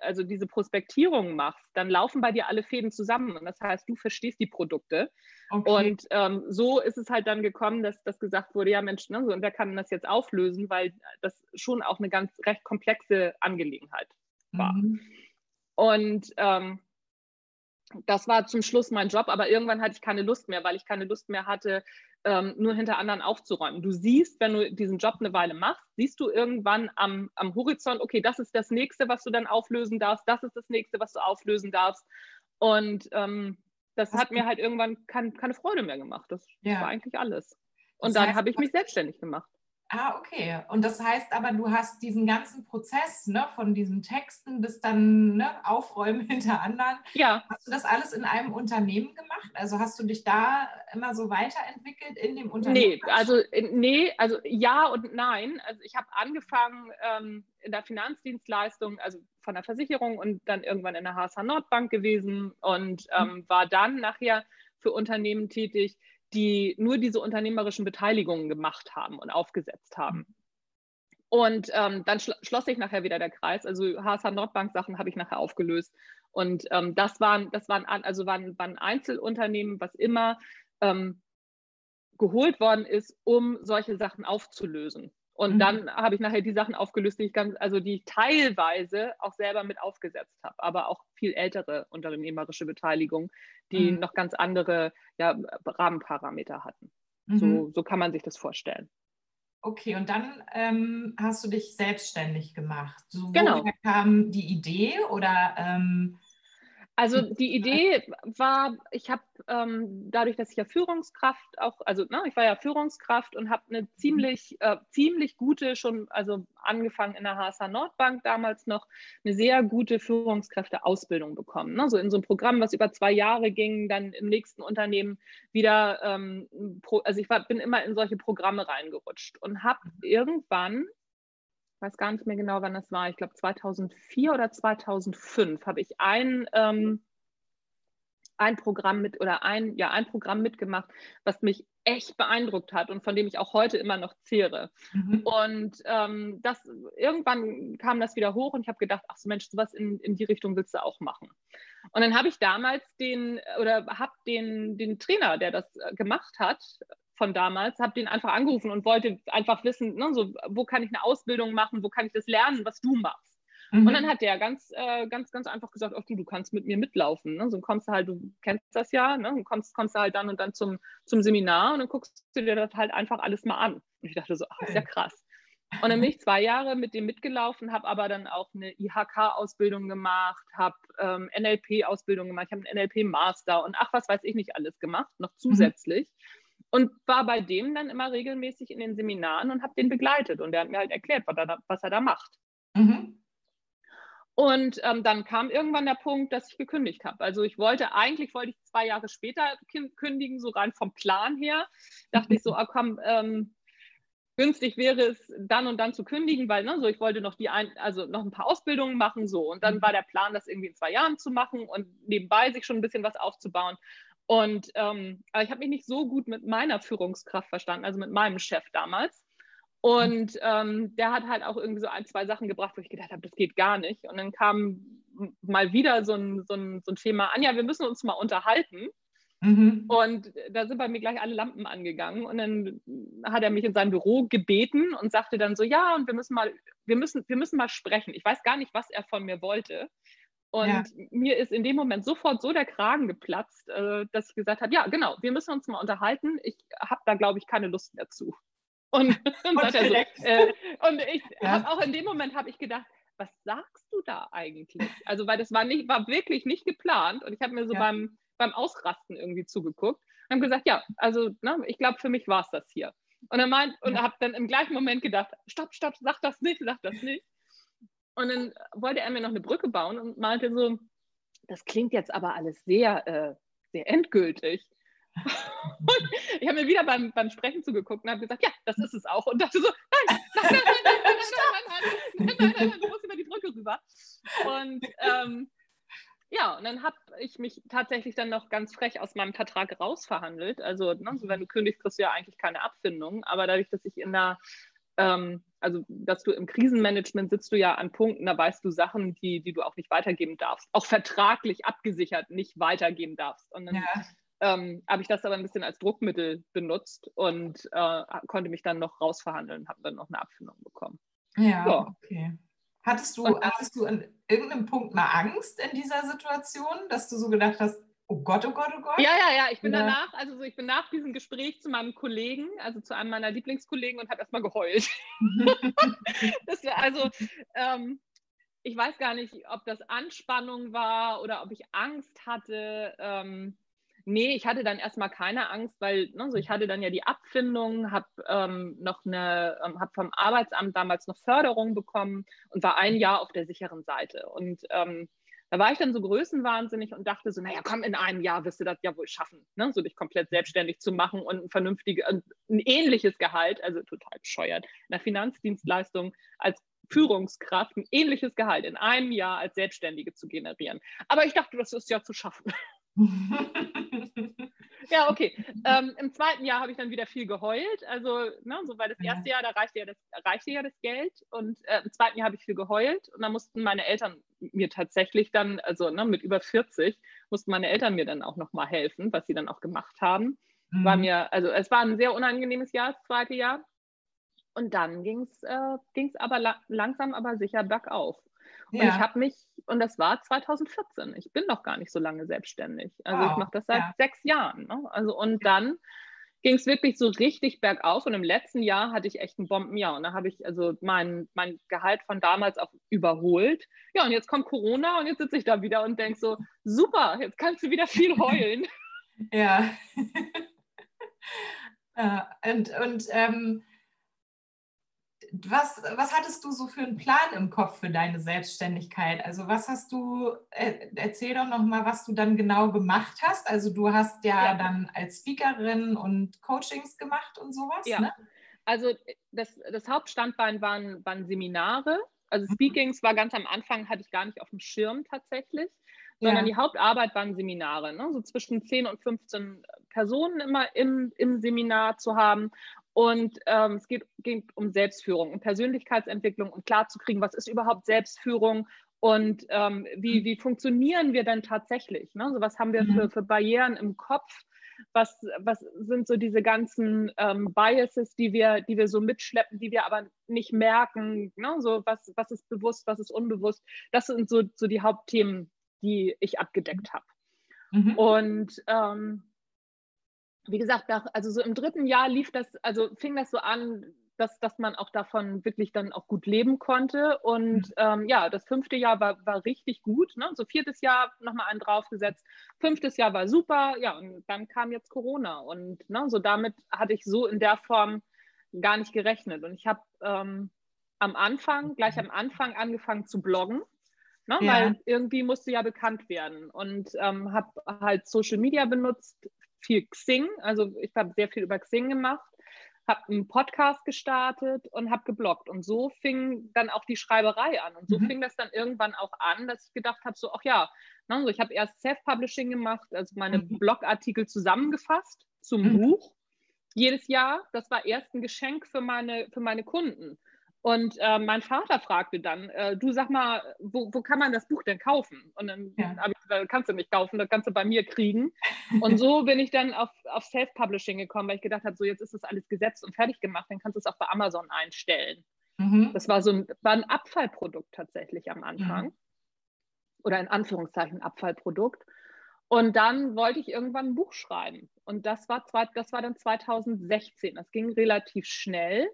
Speaker 1: also diese Prospektierung machst, dann laufen bei dir alle Fäden zusammen und das heißt, du verstehst die Produkte. Okay. Und ähm, so ist es halt dann gekommen, dass das gesagt wurde, ja Mensch, ne, so, und wer kann das jetzt auflösen, weil das schon auch eine ganz recht komplexe Angelegenheit war. Mhm. Und ähm, das war zum Schluss mein Job, aber irgendwann hatte ich keine Lust mehr, weil ich keine Lust mehr hatte, ähm, nur hinter anderen aufzuräumen. Du siehst, wenn du diesen Job eine Weile machst, siehst du irgendwann am, am Horizont, okay, das ist das nächste, was du dann auflösen darfst, das ist das nächste, was du auflösen darfst. Und ähm, das hat mir halt irgendwann kein, keine Freude mehr gemacht. Das ja. war eigentlich alles. Und das dann habe ich mich selbstständig gemacht.
Speaker 3: Ah, okay. Und das heißt aber, du hast diesen ganzen Prozess ne, von diesen Texten bis dann ne, Aufräumen *laughs* hinter anderen.
Speaker 1: Ja.
Speaker 3: Hast du das alles in einem Unternehmen gemacht? Also hast du dich da immer so weiterentwickelt in dem Unternehmen?
Speaker 1: Nee, also nee, also ja und nein. Also ich habe angefangen ähm, in der Finanzdienstleistung, also von der Versicherung und dann irgendwann in der HSH Nordbank gewesen und ähm, mhm. war dann nachher für Unternehmen tätig, die nur diese unternehmerischen Beteiligungen gemacht haben und aufgesetzt haben. Und ähm, dann schl schloss sich nachher wieder der Kreis. Also HSH Nordbank-Sachen habe ich nachher aufgelöst. Und ähm, das waren, das waren, also waren, waren Einzelunternehmen, was immer ähm, geholt worden ist, um solche Sachen aufzulösen. Und mhm. dann habe ich nachher die Sachen aufgelöst, die ich ganz, also die ich teilweise auch selber mit aufgesetzt habe, aber auch viel ältere unternehmerische Beteiligung, die mhm. noch ganz andere ja, Rahmenparameter hatten. Mhm. So, so kann man sich das vorstellen.
Speaker 3: Okay, und dann ähm, hast du dich selbstständig gemacht.
Speaker 1: So, genau.
Speaker 3: Woher kam die Idee oder? Ähm,
Speaker 1: also die Idee war, ich habe ähm, dadurch, dass ich ja Führungskraft auch, also ne, ich war ja Führungskraft und habe eine ziemlich, äh, ziemlich gute, schon, also angefangen in der HSH Nordbank damals noch, eine sehr gute Führungskräfteausbildung bekommen. Ne? So in so einem Programm, was über zwei Jahre ging, dann im nächsten Unternehmen wieder, ähm, pro, also ich war, bin immer in solche Programme reingerutscht und habe irgendwann weiß gar nicht mehr genau, wann das war. Ich glaube 2004 oder 2005 habe ich ein ähm, ein Programm mit oder ein, ja, ein Programm mitgemacht, was mich echt beeindruckt hat und von dem ich auch heute immer noch zehre. Mhm. Und ähm, das irgendwann kam das wieder hoch und ich habe gedacht, ach so Mensch, sowas in, in die Richtung willst du auch machen. Und dann habe ich damals den oder habe den, den Trainer, der das äh, gemacht hat, von damals, habe den einfach angerufen und wollte einfach wissen, ne, so, wo kann ich eine Ausbildung machen, wo kann ich das lernen, was du machst. Mhm. Und dann hat der ganz, äh, ganz, ganz einfach gesagt, ach du, du kannst mit mir mitlaufen. Ne? So kommst du halt, du kennst das ja, ne? Du kommst, kommst du halt dann und dann zum, zum Seminar und dann guckst du dir das halt einfach alles mal an. Und ich dachte so, ach, ist ja krass. Und dann bin ich zwei Jahre mit dem mitgelaufen, habe aber dann auch eine IHK-Ausbildung gemacht, habe ähm, NLP-Ausbildung gemacht, ich habe einen NLP-Master und ach, was weiß ich nicht alles gemacht, noch mhm. zusätzlich. Mhm. Und war bei dem dann immer regelmäßig in den Seminaren und habe den begleitet. Und der hat mir halt erklärt, was er da, was er da macht. Mhm. Und ähm, dann kam irgendwann der Punkt, dass ich gekündigt habe. Also ich wollte eigentlich, wollte ich zwei Jahre später kündigen, so rein vom Plan her. Dachte ich so, *laughs* ah, komm, ähm, günstig wäre es dann und dann zu kündigen, weil ne, so ich wollte noch die ein, also noch ein paar Ausbildungen machen so und dann war der Plan, das irgendwie in zwei Jahren zu machen und nebenbei sich schon ein bisschen was aufzubauen. Und ähm, aber ich habe mich nicht so gut mit meiner Führungskraft verstanden, also mit meinem Chef damals. Und ähm, der hat halt auch irgendwie so ein, zwei Sachen gebracht, wo ich gedacht habe, das geht gar nicht. Und dann kam mal wieder so ein, so ein, so ein Thema, Anja, wir müssen uns mal unterhalten. Mhm. Und da sind bei mir gleich alle Lampen angegangen. Und dann hat er mich in sein Büro gebeten und sagte dann so, ja, und wir müssen mal, wir müssen, wir müssen mal sprechen. Ich weiß gar nicht, was er von mir wollte. Und ja. mir ist in dem Moment sofort so der Kragen geplatzt, äh, dass ich gesagt habe, ja, genau, wir müssen uns mal unterhalten. Ich habe da, glaube ich, keine Lust mehr zu. Und, *laughs* *laughs* und, und, so, äh, und ich ja. habe auch in dem Moment habe ich gedacht, was sagst du da eigentlich? Also, weil das war nicht, war wirklich nicht geplant. Und ich habe mir so ja. beim, beim Ausrasten irgendwie zugeguckt und habe gesagt, ja, also ne, ich glaube, für mich war es das hier. Und er meint, und ja. habe dann im gleichen Moment gedacht, stopp, stopp, sag das nicht, sag das nicht. Und dann wollte er mir noch eine Brücke bauen und meinte so, das klingt jetzt aber alles sehr, äh, sehr endgültig. Und ich habe mir wieder beim, beim Sprechen zugeguckt und habe gesagt, ja, das ist es auch. Und dachte so, nein, nein, nein, nein, nein, nein, nein, nein, nein, nein, du musst über die Brücke rüber. Und ähm, ja, und dann habe ich mich tatsächlich dann noch ganz frech aus meinem Vertrag rausverhandelt. Also, ne, so wenn du kündigst, kriegst du ja eigentlich keine Abfindung. Aber dadurch, dass ich in der, ähm, also dass du im Krisenmanagement sitzt du ja an Punkten, da weißt du Sachen, die, die du auch nicht weitergeben darfst. Auch vertraglich abgesichert nicht weitergeben darfst. Und dann ja ähm, habe ich das aber ein bisschen als Druckmittel benutzt und äh, konnte mich dann noch rausverhandeln, habe dann noch eine Abfindung bekommen.
Speaker 3: Ja, so. okay. Hattest du, hattest du an irgendeinem Punkt mal Angst in dieser Situation, dass du so gedacht hast, oh Gott, oh Gott, oh Gott?
Speaker 1: Ja, ja, ja. Ich bin Oder? danach, also so, ich bin nach diesem Gespräch zu meinem Kollegen, also zu einem meiner Lieblingskollegen und habe erstmal geheult. *laughs* das war also, ähm, ich weiß gar nicht, ob das Anspannung war oder ob ich Angst hatte. Ähm, Nee, ich hatte dann erstmal keine Angst, weil ne, so ich hatte dann ja die Abfindung, habe ähm, noch eine, ähm, habe vom Arbeitsamt damals noch Förderung bekommen und war ein Jahr auf der sicheren Seite. Und ähm, da war ich dann so größenwahnsinnig und dachte so, naja, komm, in einem Jahr wirst du das ja wohl schaffen, ne? so dich komplett selbstständig zu machen und ein vernünftiges, ein ähnliches Gehalt, also total bescheuert, in der Finanzdienstleistung als Führungskraft ein ähnliches Gehalt in einem Jahr als Selbstständige zu generieren. Aber ich dachte, das ist ja zu schaffen. *laughs* ja, okay. Ähm, Im zweiten Jahr habe ich dann wieder viel geheult. Also, ne, so weil das erste Jahr, da reichte ja das, reichte ja das Geld. Und äh, im zweiten Jahr habe ich viel geheult. Und dann mussten meine Eltern mir tatsächlich dann, also ne, mit über 40, mussten meine Eltern mir dann auch nochmal helfen, was sie dann auch gemacht haben. Mhm. War mir, also es war ein sehr unangenehmes Jahr, das zweite Jahr. Und dann ging es äh, aber la langsam, aber sicher bergauf. Und ja. ich habe mich, und das war 2014, ich bin noch gar nicht so lange selbstständig. Also wow. ich mache das seit ja. sechs Jahren. Ne? Also und dann ging es wirklich so richtig bergauf und im letzten Jahr hatte ich echt ein Bombenjahr und da habe ich also mein, mein Gehalt von damals auch überholt. Ja, und jetzt kommt Corona und jetzt sitze ich da wieder und denke so, super, jetzt kannst du wieder viel *laughs* heulen. *laughs*
Speaker 3: Ja. und und ähm, was, was hattest du so für einen Plan im Kopf für deine Selbstständigkeit? Also was hast du, äh, erzähl doch nochmal, was du dann genau gemacht hast. Also du hast ja, ja, dann als Speakerin und Coachings gemacht und sowas. Ja, ne?
Speaker 1: also das, das Hauptstandbein waren, waren Seminare. Also mhm. Speakings war ganz am Anfang, hatte ich gar nicht auf dem Schirm tatsächlich, sondern ja. die Hauptarbeit waren Seminare. Ne? So zwischen 10 und 15 Personen immer im, im Seminar zu haben und ähm, es geht, geht, um Selbstführung und Persönlichkeitsentwicklung und klarzukriegen, was ist überhaupt Selbstführung und ähm, wie, mhm. wie funktionieren wir denn tatsächlich? Ne? So was haben wir für, mhm. für Barrieren im Kopf? Was, was sind so diese ganzen ähm, Biases, die wir, die wir so mitschleppen, die wir aber nicht merken? Ne? So was, was ist bewusst, was ist unbewusst? Das sind so, so die Hauptthemen, die ich abgedeckt habe. Mhm. Und ähm, wie gesagt, also so im dritten Jahr lief das, also fing das so an, dass, dass man auch davon wirklich dann auch gut leben konnte. Und mhm. ähm, ja, das fünfte Jahr war, war richtig gut. Ne? So viertes Jahr nochmal einen draufgesetzt. Fünftes Jahr war super. Ja, und dann kam jetzt Corona. Und ne, so damit hatte ich so in der Form gar nicht gerechnet. Und ich habe ähm, am Anfang, gleich am Anfang angefangen zu bloggen. Ne, ja. Weil irgendwie musste ja bekannt werden und ähm, habe halt Social Media benutzt viel Xing, also ich habe sehr viel über Xing gemacht, habe einen Podcast gestartet und habe gebloggt. Und so fing dann auch die Schreiberei an. Und so mhm. fing das dann irgendwann auch an, dass ich gedacht habe, so, ach ja, ne, so ich habe erst Self-Publishing gemacht, also meine mhm. Blogartikel zusammengefasst zum mhm. Buch jedes Jahr. Das war erst ein Geschenk für meine, für meine Kunden. Und äh, mein Vater fragte dann, äh, du sag mal, wo, wo, kann man das Buch denn kaufen? Und dann ja. habe ich gesagt, kannst du nicht kaufen, das kannst du bei mir kriegen. Und so bin ich dann auf, auf Self-Publishing gekommen, weil ich gedacht habe, so jetzt ist das alles gesetzt und fertig gemacht, dann kannst du es auch bei Amazon einstellen. Mhm. Das war so ein, war ein Abfallprodukt tatsächlich am Anfang. Mhm. Oder in Anführungszeichen Abfallprodukt. Und dann wollte ich irgendwann ein Buch schreiben. Und das war, das war dann 2016. Das ging relativ schnell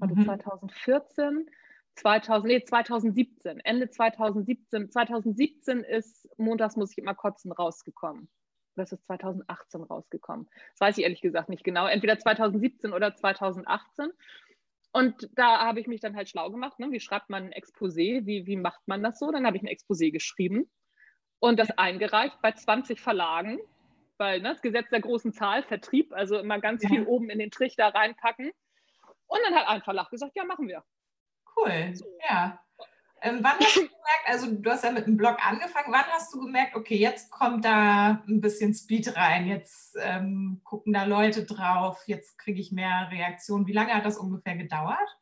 Speaker 1: warte, mhm. 2014, 2000, nee, 2017, Ende 2017. 2017 ist Montags muss ich immer kotzen rausgekommen. Das ist 2018 rausgekommen. Das weiß ich ehrlich gesagt nicht genau. Entweder 2017 oder 2018. Und da habe ich mich dann halt schlau gemacht. Ne? Wie schreibt man ein Exposé? Wie, wie macht man das so? Dann habe ich ein Exposé geschrieben und das eingereicht bei 20 Verlagen, weil ne, das Gesetz der großen Zahl, Vertrieb, also immer ganz ja. viel oben in den Trichter reinpacken. Und dann hat ein Verlag gesagt, ja, machen wir.
Speaker 3: Cool, so. ja. Ähm, wann hast du gemerkt, also du hast ja mit dem Blog angefangen, wann hast du gemerkt, okay, jetzt kommt da ein bisschen Speed rein, jetzt ähm, gucken da Leute drauf, jetzt kriege ich mehr Reaktionen. Wie lange hat das ungefähr gedauert?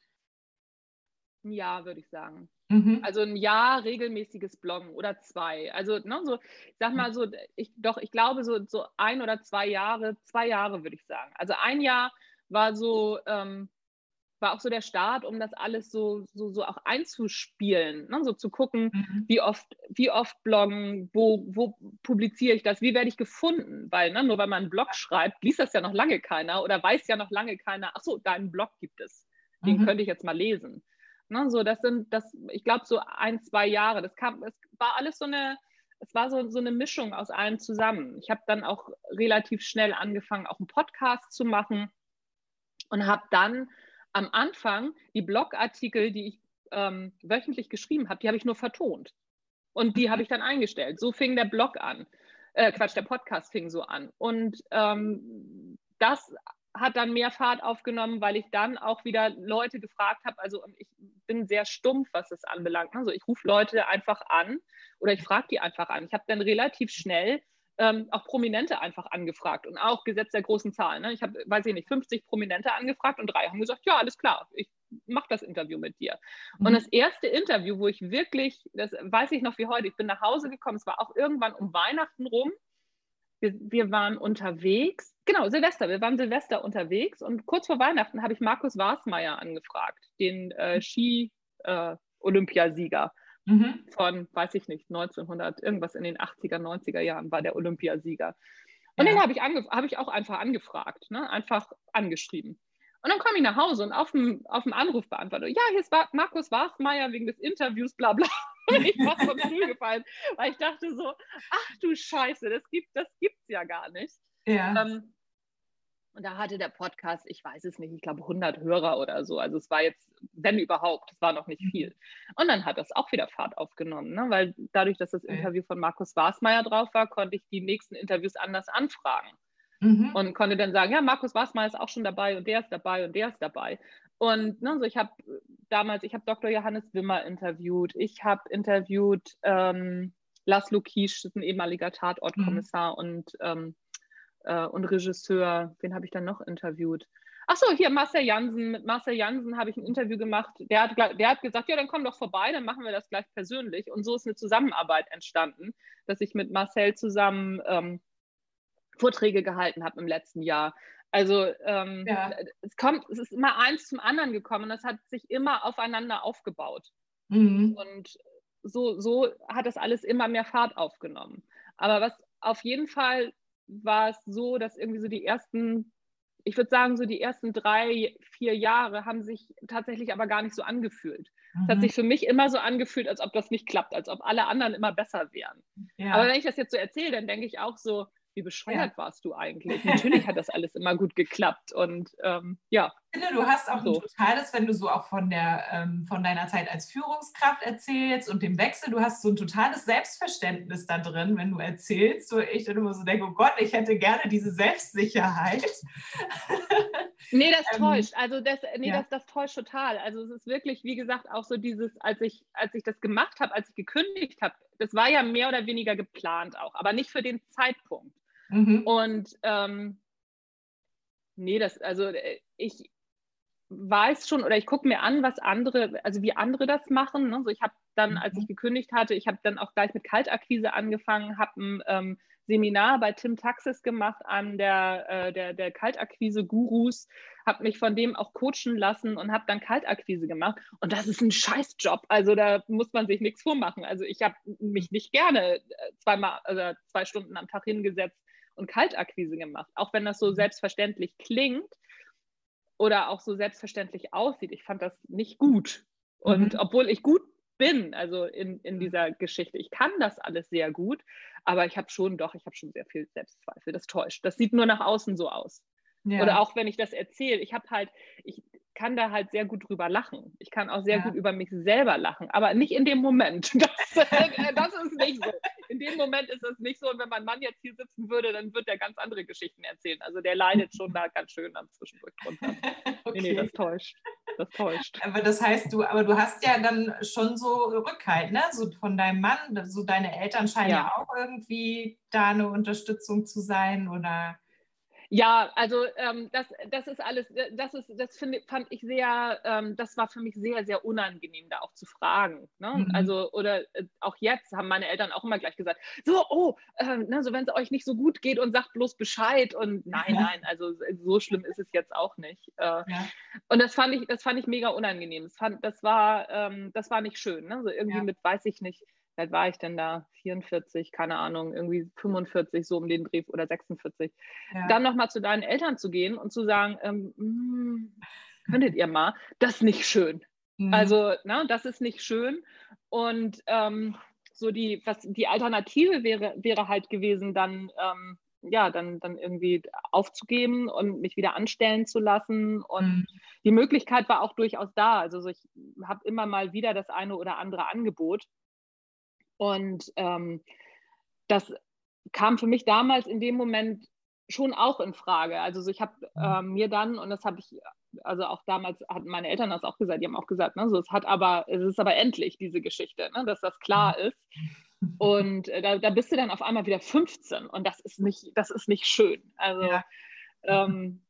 Speaker 1: Ein Jahr, würde ich sagen. Mhm. Also ein Jahr regelmäßiges Bloggen oder zwei. Also ne, so, ich sag mal so, ich, doch, ich glaube so, so ein oder zwei Jahre, zwei Jahre würde ich sagen. Also ein Jahr war so, ähm, war auch so der Start, um das alles so, so, so auch einzuspielen, ne? so zu gucken, mhm. wie oft, wie oft bloggen, wo, wo publiziere ich das, wie werde ich gefunden, weil ne, nur weil man einen Blog schreibt, liest das ja noch lange keiner oder weiß ja noch lange keiner, ach so, deinen Blog gibt es, den mhm. könnte ich jetzt mal lesen. Ne? So, das sind, das, ich glaube, so ein, zwei Jahre, das kam, es war alles so eine, es war so, so eine Mischung aus allem zusammen. Ich habe dann auch relativ schnell angefangen, auch einen Podcast zu machen und habe dann am Anfang die Blogartikel, die ich ähm, wöchentlich geschrieben habe, die habe ich nur vertont. Und die habe ich dann eingestellt. So fing der Blog an. Äh, Quatsch, der Podcast fing so an. Und ähm, das hat dann mehr Fahrt aufgenommen, weil ich dann auch wieder Leute gefragt habe. Also ich bin sehr stumpf, was es anbelangt. Also ich rufe Leute einfach an oder ich frage die einfach an. Ich habe dann relativ schnell ähm, auch Prominente einfach angefragt und auch Gesetz der großen Zahlen. Ne? Ich habe, weiß ich nicht, 50 Prominente angefragt und drei haben gesagt, ja, alles klar, ich mache das Interview mit dir. Mhm. Und das erste Interview, wo ich wirklich, das weiß ich noch wie heute, ich bin nach Hause gekommen, es war auch irgendwann um Weihnachten rum. Wir, wir waren unterwegs, genau, Silvester, wir waren Silvester unterwegs und kurz vor Weihnachten habe ich Markus Warsmeier angefragt, den äh, Ski-Olympiasieger. Äh, mhm. von, weiß ich nicht, 1900, irgendwas in den 80er, 90er Jahren war der Olympiasieger. Und ja. den habe ich, hab ich auch einfach angefragt, ne? einfach angeschrieben. Und dann komme ich nach Hause und auf dem, auf dem Anrufbeantworter, ja, hier ist Markus Warsmeier wegen des Interviews, bla bla. *laughs* Und ich war vom Stuhl gefallen, weil ich dachte so, ach du Scheiße, das gibt das gibt's ja gar nicht. Ja. Ähm, und da hatte der Podcast, ich weiß es nicht, ich glaube 100 Hörer oder so. Also es war jetzt, wenn überhaupt, es war noch nicht mhm. viel. Und dann hat das auch wieder Fahrt aufgenommen, ne? weil dadurch, dass das Interview von Markus Wasmeier drauf war, konnte ich die nächsten Interviews anders anfragen. Mhm. Und konnte dann sagen, ja, Markus Wasmeier ist auch schon dabei und der ist dabei und der ist dabei. Und ne, so ich habe damals, ich habe Dr. Johannes Wimmer interviewt, ich habe interviewt ähm, Laszlo Kiesch, ein ehemaliger Tatortkommissar mhm. und ähm, äh, und Regisseur. Wen habe ich dann noch interviewt? Achso, hier Marcel Jansen. Mit Marcel Jansen habe ich ein Interview gemacht. Der hat, der hat gesagt, ja, dann komm doch vorbei, dann machen wir das gleich persönlich. Und so ist eine Zusammenarbeit entstanden, dass ich mit Marcel zusammen ähm, Vorträge gehalten habe im letzten Jahr. Also ähm, ja. es kommt, es ist immer eins zum anderen gekommen. Das hat sich immer aufeinander aufgebaut. Mhm. Und so, so hat das alles immer mehr Fahrt aufgenommen. Aber was auf jeden Fall war es so, dass irgendwie so die ersten, ich würde sagen, so die ersten drei, vier Jahre haben sich tatsächlich aber gar nicht so angefühlt. Mhm. Es hat mhm. sich für mich immer so angefühlt, als ob das nicht klappt, als ob alle anderen immer besser wären. Ja. Aber wenn ich das jetzt so erzähle, dann denke ich auch so, wie bescheuert ja. warst du eigentlich? Natürlich hat das alles immer gut geklappt und ähm, ja.
Speaker 3: Finde, du hast auch so. ein totales, wenn du so auch von, der, ähm, von deiner Zeit als Führungskraft erzählst und dem Wechsel, du hast so ein totales Selbstverständnis da drin, wenn du erzählst, wo ich dann immer so denke, oh Gott, ich hätte gerne diese Selbstsicherheit. *laughs*
Speaker 1: nee, das ähm, täuscht. Also das, nee, ja. das, das täuscht total. Also es ist wirklich, wie gesagt, auch so dieses, als ich, als ich das gemacht habe, als ich gekündigt habe, das war ja mehr oder weniger geplant auch, aber nicht für den Zeitpunkt. Mhm. Und ähm, nee, das, also äh, ich weiß schon oder ich gucke mir an, was andere, also wie andere das machen. Ne? So, ich habe dann, als ich mhm. gekündigt hatte, ich habe dann auch gleich mit Kaltakquise angefangen, habe ein ähm, Seminar bei Tim Taxis gemacht, einem der, äh, der, der Kaltakquise-Gurus, habe mich von dem auch coachen lassen und habe dann Kaltakquise gemacht. Und das ist ein Scheißjob. Also da muss man sich nichts vormachen. Also ich habe mich nicht gerne äh, zweimal, also zwei Stunden am Tag hingesetzt und Kaltakquise gemacht. Auch wenn das so mhm. selbstverständlich klingt oder auch so selbstverständlich aussieht. Ich fand das nicht gut. Und mhm. obwohl ich gut bin, also in, in dieser Geschichte, ich kann das alles sehr gut, aber ich habe schon, doch, ich habe schon sehr viel Selbstzweifel. Das täuscht. Das sieht nur nach außen so aus. Ja. Oder auch wenn ich das erzähle, ich habe halt, ich kann da halt sehr gut drüber lachen. Ich kann auch sehr ja. gut über mich selber lachen, aber nicht in dem Moment. *laughs* Das, äh, das, ist nicht so. In dem Moment ist es nicht so. Und wenn mein Mann jetzt hier sitzen würde, dann wird er ganz andere Geschichten erzählen. Also der leidet schon da ganz schön am Zwischendurch drunter. Okay. *laughs* Nee, nee, das täuscht. Das täuscht.
Speaker 3: Aber das heißt, du, aber du hast ja dann schon so Rückhalt, ne? So von deinem Mann, so deine Eltern scheinen ja, ja auch irgendwie da eine Unterstützung zu sein oder
Speaker 1: ja, also ähm, das, das ist alles, das ist, das finde, fand ich sehr, ähm, das war für mich sehr, sehr unangenehm, da auch zu fragen. Ne? Mhm. Also, oder äh, auch jetzt haben meine Eltern auch immer gleich gesagt, so, oh, äh, ne, so wenn es euch nicht so gut geht und sagt bloß Bescheid und nein, ja. nein, also so schlimm ist es jetzt auch nicht. Äh, ja. Und das fand ich, das fand ich mega unangenehm. Das, fand, das war, ähm, das war nicht schön. Ne? So irgendwie ja. mit, weiß ich nicht, alt war ich denn da? 44, keine Ahnung, irgendwie 45, so um den Dreh oder 46. Ja. Dann nochmal zu deinen Eltern zu gehen und zu sagen, ähm, mh, hm, könntet ihr mal, das ist nicht schön. Mhm. Also, na, das ist nicht schön. Und ähm, so die, was die Alternative wäre, wäre halt gewesen, dann, ähm, ja, dann, dann irgendwie aufzugeben und mich wieder anstellen zu lassen. Und mhm. die Möglichkeit war auch durchaus da. Also so ich habe immer mal wieder das eine oder andere Angebot. Und ähm, das kam für mich damals in dem Moment schon auch in Frage. Also so ich habe äh, mir dann, und das habe ich, also auch damals hatten meine Eltern das auch gesagt, die haben auch gesagt, ne, so, es hat aber, es ist aber endlich diese Geschichte, ne, dass das klar mhm. ist. Und äh, da, da, bist du dann auf einmal wieder 15 und das ist nicht, das ist nicht schön. Also ja. ähm,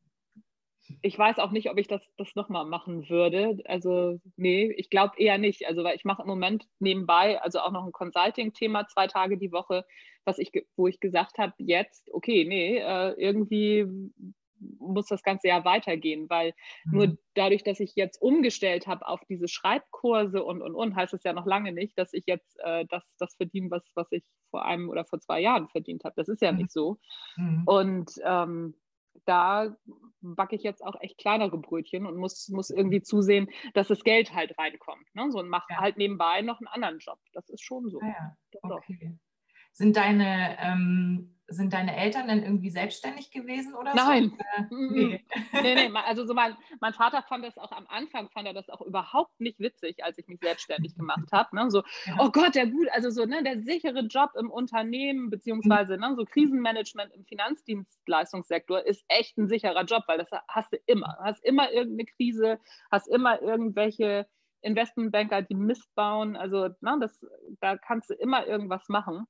Speaker 1: ich weiß auch nicht, ob ich das, das nochmal machen würde. Also, nee, ich glaube eher nicht. Also, weil ich mache im Moment nebenbei, also auch noch ein Consulting-Thema, zwei Tage die Woche, was ich, wo ich gesagt habe, jetzt, okay, nee, äh, irgendwie muss das Ganze ja weitergehen, weil mhm. nur dadurch, dass ich jetzt umgestellt habe auf diese Schreibkurse und, und, und, heißt es ja noch lange nicht, dass ich jetzt äh, das, das verdiene, was, was ich vor einem oder vor zwei Jahren verdient habe. Das ist ja mhm. nicht so. Mhm. Und ähm, da backe ich jetzt auch echt kleinere Brötchen und muss, muss irgendwie zusehen, dass das Geld halt reinkommt. Ne? So und mache ja. halt nebenbei noch einen anderen Job. Das ist schon so. Ah
Speaker 3: ja. Okay. Sind deine, ähm, sind deine Eltern dann irgendwie selbstständig gewesen oder
Speaker 1: Nein. so? Nein. *laughs* Nee. nee, nee. Also so mein, mein Vater fand das auch am Anfang, fand er das auch überhaupt nicht witzig, als ich mich selbstständig gemacht habe. Ne? So, ja. oh Gott, der gut, also so ne, der sichere Job im Unternehmen, beziehungsweise ne, so Krisenmanagement im Finanzdienstleistungssektor ist echt ein sicherer Job, weil das hast du immer. Du hast immer irgendeine Krise, hast immer irgendwelche Investmentbanker, die Mist bauen. Also ne, das, da kannst du immer irgendwas machen.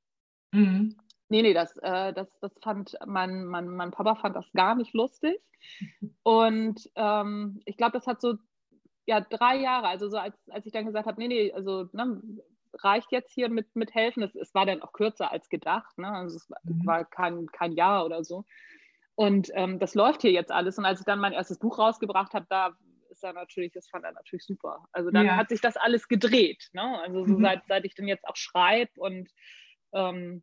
Speaker 1: Mhm. Nee, nee, das, äh, das, das fand mein, mein, mein Papa fand das gar nicht lustig. *laughs* Und ähm, ich glaube, das hat so ja, drei Jahre, also so als, als ich dann gesagt habe, nee, nee, also ne, reicht jetzt hier mit, mit helfen. Es, es war dann auch kürzer als gedacht, ne? Also es mhm. war kein, kein Jahr oder so. Und ähm, das läuft hier jetzt alles. Und als ich dann mein erstes Buch rausgebracht habe, da ist er natürlich, das fand er natürlich super. Also dann ja. hat sich das alles gedreht. Ne? Also so mhm. seit, seit ich dann jetzt auch schreibe und ähm,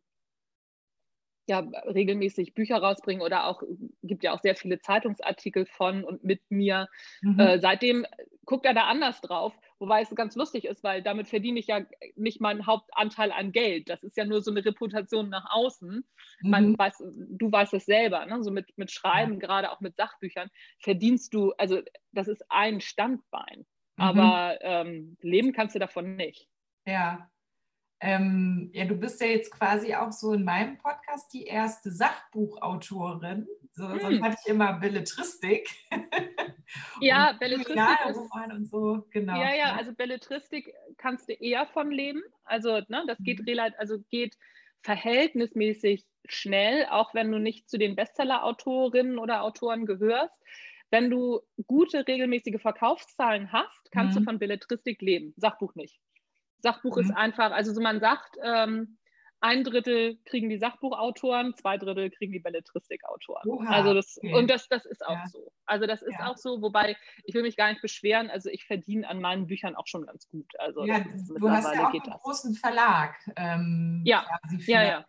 Speaker 1: ja regelmäßig Bücher rausbringen oder auch gibt ja auch sehr viele Zeitungsartikel von und mit mir. Mhm. Äh, seitdem guckt er da anders drauf, wobei es ganz lustig ist, weil damit verdiene ich ja nicht meinen Hauptanteil an Geld. Das ist ja nur so eine Reputation nach außen. Mhm. Man weiß, du weißt es selber, ne? so mit, mit Schreiben, ja. gerade auch mit Sachbüchern, verdienst du, also das ist ein Standbein. Mhm. Aber ähm, leben kannst du davon nicht.
Speaker 3: Ja, ähm, ja, du bist ja jetzt quasi auch so in meinem Podcast die erste Sachbuchautorin. So, hm. Sonst hatte ich immer Belletristik. *laughs*
Speaker 1: ja, Belletristik. Ist,
Speaker 3: und so, genau.
Speaker 1: Ja, ja, also Belletristik kannst du eher von leben. Also, ne, das geht mhm. relativ, also geht verhältnismäßig schnell, auch wenn du nicht zu den Bestseller-Autorinnen oder Autoren gehörst. Wenn du gute, regelmäßige Verkaufszahlen hast, kannst mhm. du von Belletristik leben. Sachbuch nicht. Sachbuch mhm. ist einfach, also so man sagt, ähm, ein Drittel kriegen die Sachbuchautoren, zwei Drittel kriegen die Belletristikautoren. Also das, okay. und das, das ist auch ja. so. Also das ist ja. auch so, wobei ich will mich gar nicht beschweren, also ich verdiene an meinen Büchern auch schon ganz gut. Also
Speaker 3: ja, du hast ja auch einen das. großen Verlag.
Speaker 1: Ähm, ja. Für, ja, ja.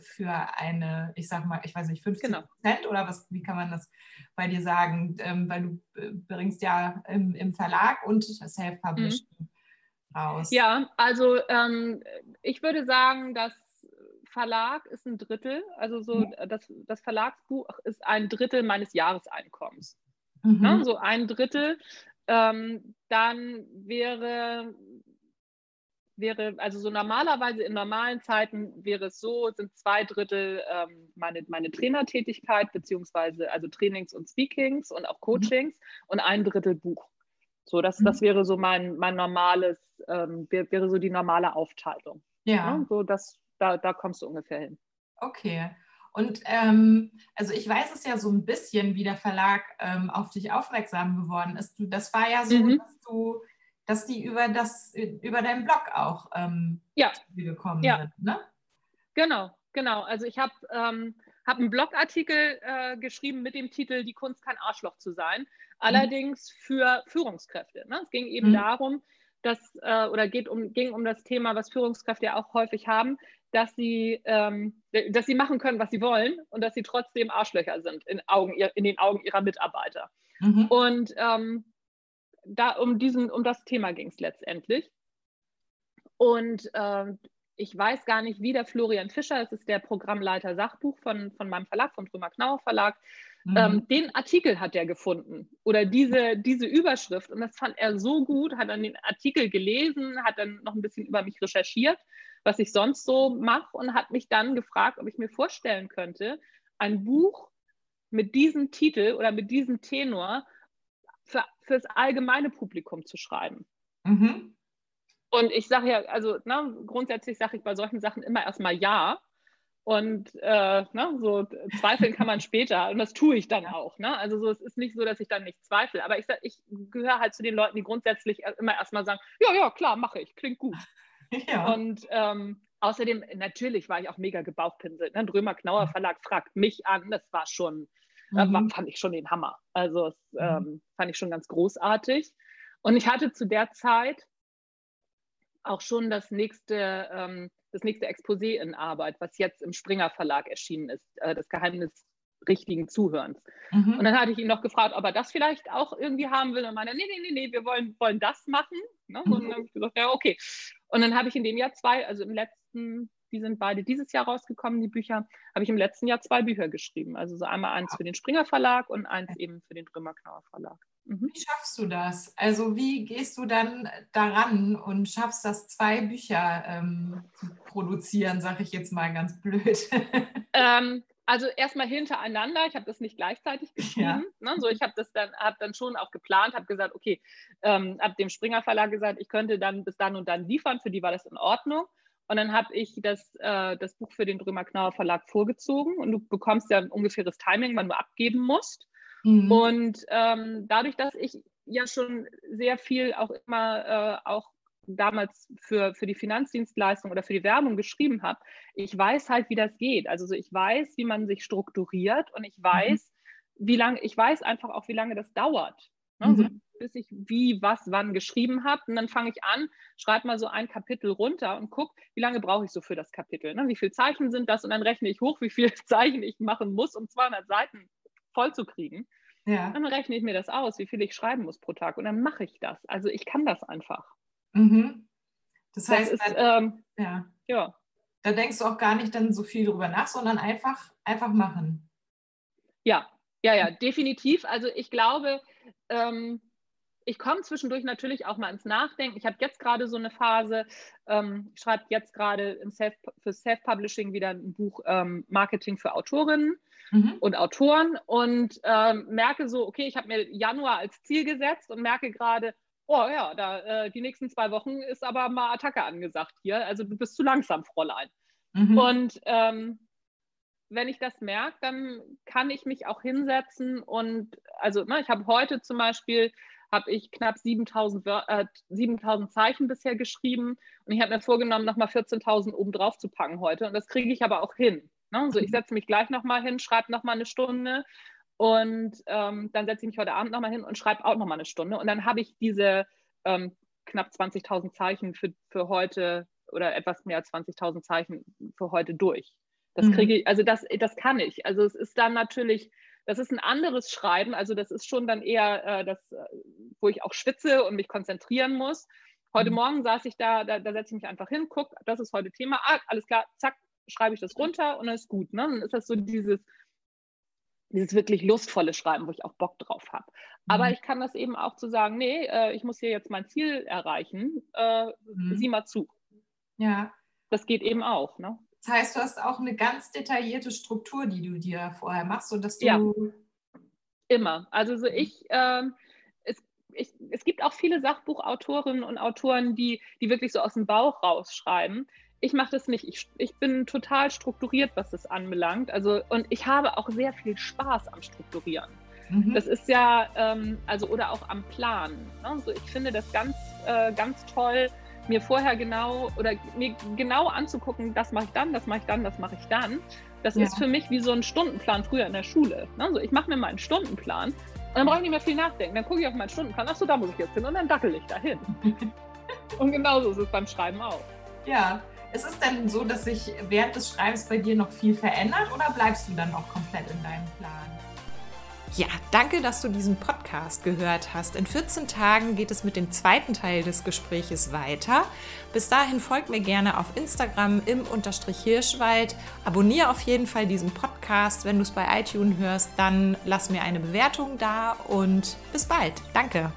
Speaker 3: Für eine, ich sag mal, ich weiß nicht, 50 genau. Prozent oder was, wie kann man das bei dir sagen? Ähm, weil du äh, bringst ja im, im Verlag und Self-Publishing. Mhm
Speaker 1: raus? Ja, also ähm, ich würde sagen, das Verlag ist ein Drittel, also so mhm. das, das Verlagsbuch ist ein Drittel meines Jahreseinkommens. Mhm. Ne? So ein Drittel. Ähm, dann wäre, wäre, also so normalerweise in normalen Zeiten wäre es so, sind zwei Drittel ähm, meine, meine Trainertätigkeit, beziehungsweise also Trainings und Speakings und auch mhm. Coachings mhm. und ein Drittel Buch. So, das, das mhm. wäre so mein, mein normales, ähm, wäre, so die normale Aufteilung. Ja. ja. So, das, da, da kommst du ungefähr hin.
Speaker 3: Okay. Und ähm, also ich weiß es ja so ein bisschen, wie der Verlag ähm, auf dich aufmerksam geworden ist. Du, das war ja so, mhm. dass du, dass die über das, über deinen Blog auch ähm,
Speaker 1: ja.
Speaker 3: gekommen
Speaker 1: ja.
Speaker 3: sind, ne?
Speaker 1: Genau, genau. Also ich habe ähm, hab einen Blogartikel äh, geschrieben mit dem Titel Die Kunst kein Arschloch zu sein. Allerdings für Führungskräfte. Ne? Es ging eben mhm. darum, dass, äh, oder geht um, ging um das Thema, was Führungskräfte ja auch häufig haben, dass sie, ähm, dass sie machen können, was sie wollen und dass sie trotzdem Arschlöcher sind in, Augen, in den Augen ihrer Mitarbeiter. Mhm. Und ähm, da um, diesen, um das Thema ging es letztendlich. Und äh, ich weiß gar nicht, wie der Florian Fischer, das ist der Programmleiter Sachbuch von, von meinem Verlag, vom Trümmer Knauer Verlag, Mhm. Ähm, den Artikel hat er gefunden oder diese, diese Überschrift und das fand er so gut, hat dann den Artikel gelesen, hat dann noch ein bisschen über mich recherchiert, was ich sonst so mache und hat mich dann gefragt, ob ich mir vorstellen könnte, ein Buch mit diesem Titel oder mit diesem Tenor für, das allgemeine Publikum zu schreiben. Mhm. Und ich sage ja, also ne, grundsätzlich sage ich bei solchen Sachen immer erstmal ja, und äh, ne, so zweifeln kann man später. Und das tue ich dann auch. Ne? Also so, es ist nicht so, dass ich dann nicht zweifle. Aber ich, ich gehöre halt zu den Leuten, die grundsätzlich immer erstmal sagen, ja, ja, klar, mache ich, klingt gut. *laughs* Ja. Und ähm, außerdem, natürlich war ich auch mega gebauchpinselt. Ne? Drömer Knauer Verlag fragt mich an. Das war schon, mhm. war, fand ich schon den Hammer. Also das mhm. ähm, fand ich schon ganz großartig. Und ich hatte zu der Zeit auch schon das nächste ähm, das nächste Exposé in Arbeit, was jetzt im Springer Verlag erschienen ist, äh, das Geheimnis richtigen Zuhörens. Mhm. Und dann hatte ich ihn noch gefragt, ob er das vielleicht auch irgendwie haben will. Und meinte, nee, nee, nee, nee, wir wollen, wollen das machen. Ne? Und dann habe ich gesagt, ja, okay. Und dann habe ich in dem Jahr zwei, also im letzten die sind beide dieses Jahr rausgekommen, die Bücher, habe ich im letzten Jahr zwei Bücher geschrieben. Also so einmal eins für den Springer Verlag und eins eben für den Drömer-Knauer Verlag.
Speaker 3: Mhm. Wie schaffst du das? Also wie gehst du dann daran und schaffst das, zwei Bücher ähm, zu produzieren, sage ich jetzt mal ganz blöd? *laughs*
Speaker 1: Ähm, also erstmal hintereinander. Ich habe das nicht gleichzeitig geschrieben. Ja. Ne? So, ich habe das dann, habe dann schon auch geplant, habe gesagt, okay, ähm, habe dem Springer Verlag gesagt, ich könnte dann bis dann und dann liefern. Für die war das in Ordnung. Und dann habe ich das, äh, das Buch für den Drömer Knauer Verlag vorgezogen und du bekommst ja ein ungefähres Timing, wann du abgeben musst. Mhm. Und ähm, dadurch, dass ich ja schon sehr viel auch immer äh, auch damals für, für die Finanzdienstleistung oder für die Werbung geschrieben habe, ich weiß halt, wie das geht. Also so, ich weiß, wie man sich strukturiert und ich mhm. weiß, mhm. wie lange, ich weiß einfach auch, wie lange das dauert. Ne? Mhm. So, bis ich wie, was, wann geschrieben habe. Und dann fange ich an, schreibe mal so ein Kapitel runter und gucke, wie lange brauche ich so für das Kapitel. Ne? Wie viele Zeichen sind das? Und dann rechne ich hoch, wie viele *laughs* Zeichen ich machen muss, um 200 Seiten voll zu kriegen. Ja. Dann rechne ich mir das aus, wie viel ich schreiben muss pro Tag. Und dann mache ich das. Also ich kann das einfach.
Speaker 3: Mhm. Das heißt, das ist, ähm, ja. ja. Da denkst du auch gar nicht dann so viel drüber nach, sondern einfach, einfach machen.
Speaker 1: Ja, ja, ja, definitiv. Also ich glaube, ähm, ich komme zwischendurch natürlich auch mal ins Nachdenken. Ich habe jetzt gerade so eine Phase, ähm, ich schreibe jetzt gerade Self, für Self-Publishing wieder ein Buch ähm, Marketing für Autorinnen mhm. und Autoren und ähm, merke so, okay, ich habe mir Januar als Ziel gesetzt und merke gerade, oh ja, da, äh, die nächsten zwei Wochen ist aber mal Attacke angesagt hier. Also du bist zu langsam, Fräulein. Mhm. Und ähm, wenn ich das merke, dann kann ich mich auch hinsetzen und also ne, ich habe heute zum Beispiel habe ich knapp 7000, äh, 7000 Zeichen bisher geschrieben und ich habe mir vorgenommen, nochmal 14.000 oben drauf zu packen heute und das kriege ich aber auch hin. Ne? So, ich mhm. setze mich gleich nochmal hin, schreibe nochmal eine Stunde und ähm, dann setze ich mich heute Abend nochmal hin und schreibe auch nochmal eine Stunde und dann habe ich diese ähm, knapp 20.000 Zeichen für, für heute oder etwas mehr als 20.000 Zeichen für heute durch. Das mhm. kriege ich, also das, das kann ich. Also es ist dann natürlich, das ist ein anderes Schreiben, also das ist schon dann eher äh, das, äh, wo ich auch schwitze und mich konzentrieren muss. Heute mhm. Morgen saß ich da, da, da setze ich mich einfach hin, gucke, das ist heute Thema, ah, alles klar, zack, schreibe ich das runter und dann ist gut. Ne? Dann ist das so dieses, dieses wirklich lustvolle Schreiben, wo ich auch Bock drauf habe. Aber mhm. ich kann das eben auch zu sagen, nee, äh, ich muss hier jetzt mein Ziel erreichen, äh, mhm. sieh mal zu. Ja. Das geht eben auch. Ne?
Speaker 3: Das heißt, du hast auch eine ganz detaillierte Struktur, die du dir vorher machst, sodass du.
Speaker 1: Ja. Immer. Also so ich, ähm, es, ich, es gibt auch viele Sachbuchautorinnen und Autoren, die, die wirklich so aus dem Bauch rausschreiben. Ich mache das nicht. Ich, ich bin total strukturiert, was das anbelangt. Also, und ich habe auch sehr viel Spaß am Strukturieren. Mhm. Das ist ja, ähm, also oder auch am Planen. Ne? Also ich finde das ganz, äh, ganz toll, mir vorher genau oder mir genau anzugucken, das mache ich dann, das mache ich dann, das mache ich dann. Das ja. ist für mich wie so ein Stundenplan früher in der Schule. Also ich mache mir mal einen Stundenplan und dann brauche ich nicht mehr viel nachdenken. Dann gucke ich auf meinen Stundenplan, achso, da muss ich jetzt hin und dann dackel ich dahin. *laughs* und genauso ist es beim Schreiben auch.
Speaker 3: Ja. Ist es denn so, dass sich während des Schreibens bei dir noch viel verändert oder bleibst du dann auch komplett in deinem Plan?
Speaker 4: Ja, danke, dass du diesen Podcast gehört hast. In 14 Tagen geht es mit dem zweiten Teil des Gespräches weiter. Bis dahin folgt mir gerne auf Instagram im Unterstrich Hirschwald. Abonniere auf jeden Fall diesen Podcast. Wenn du es bei iTunes hörst, dann lass mir eine Bewertung da und bis bald. Danke.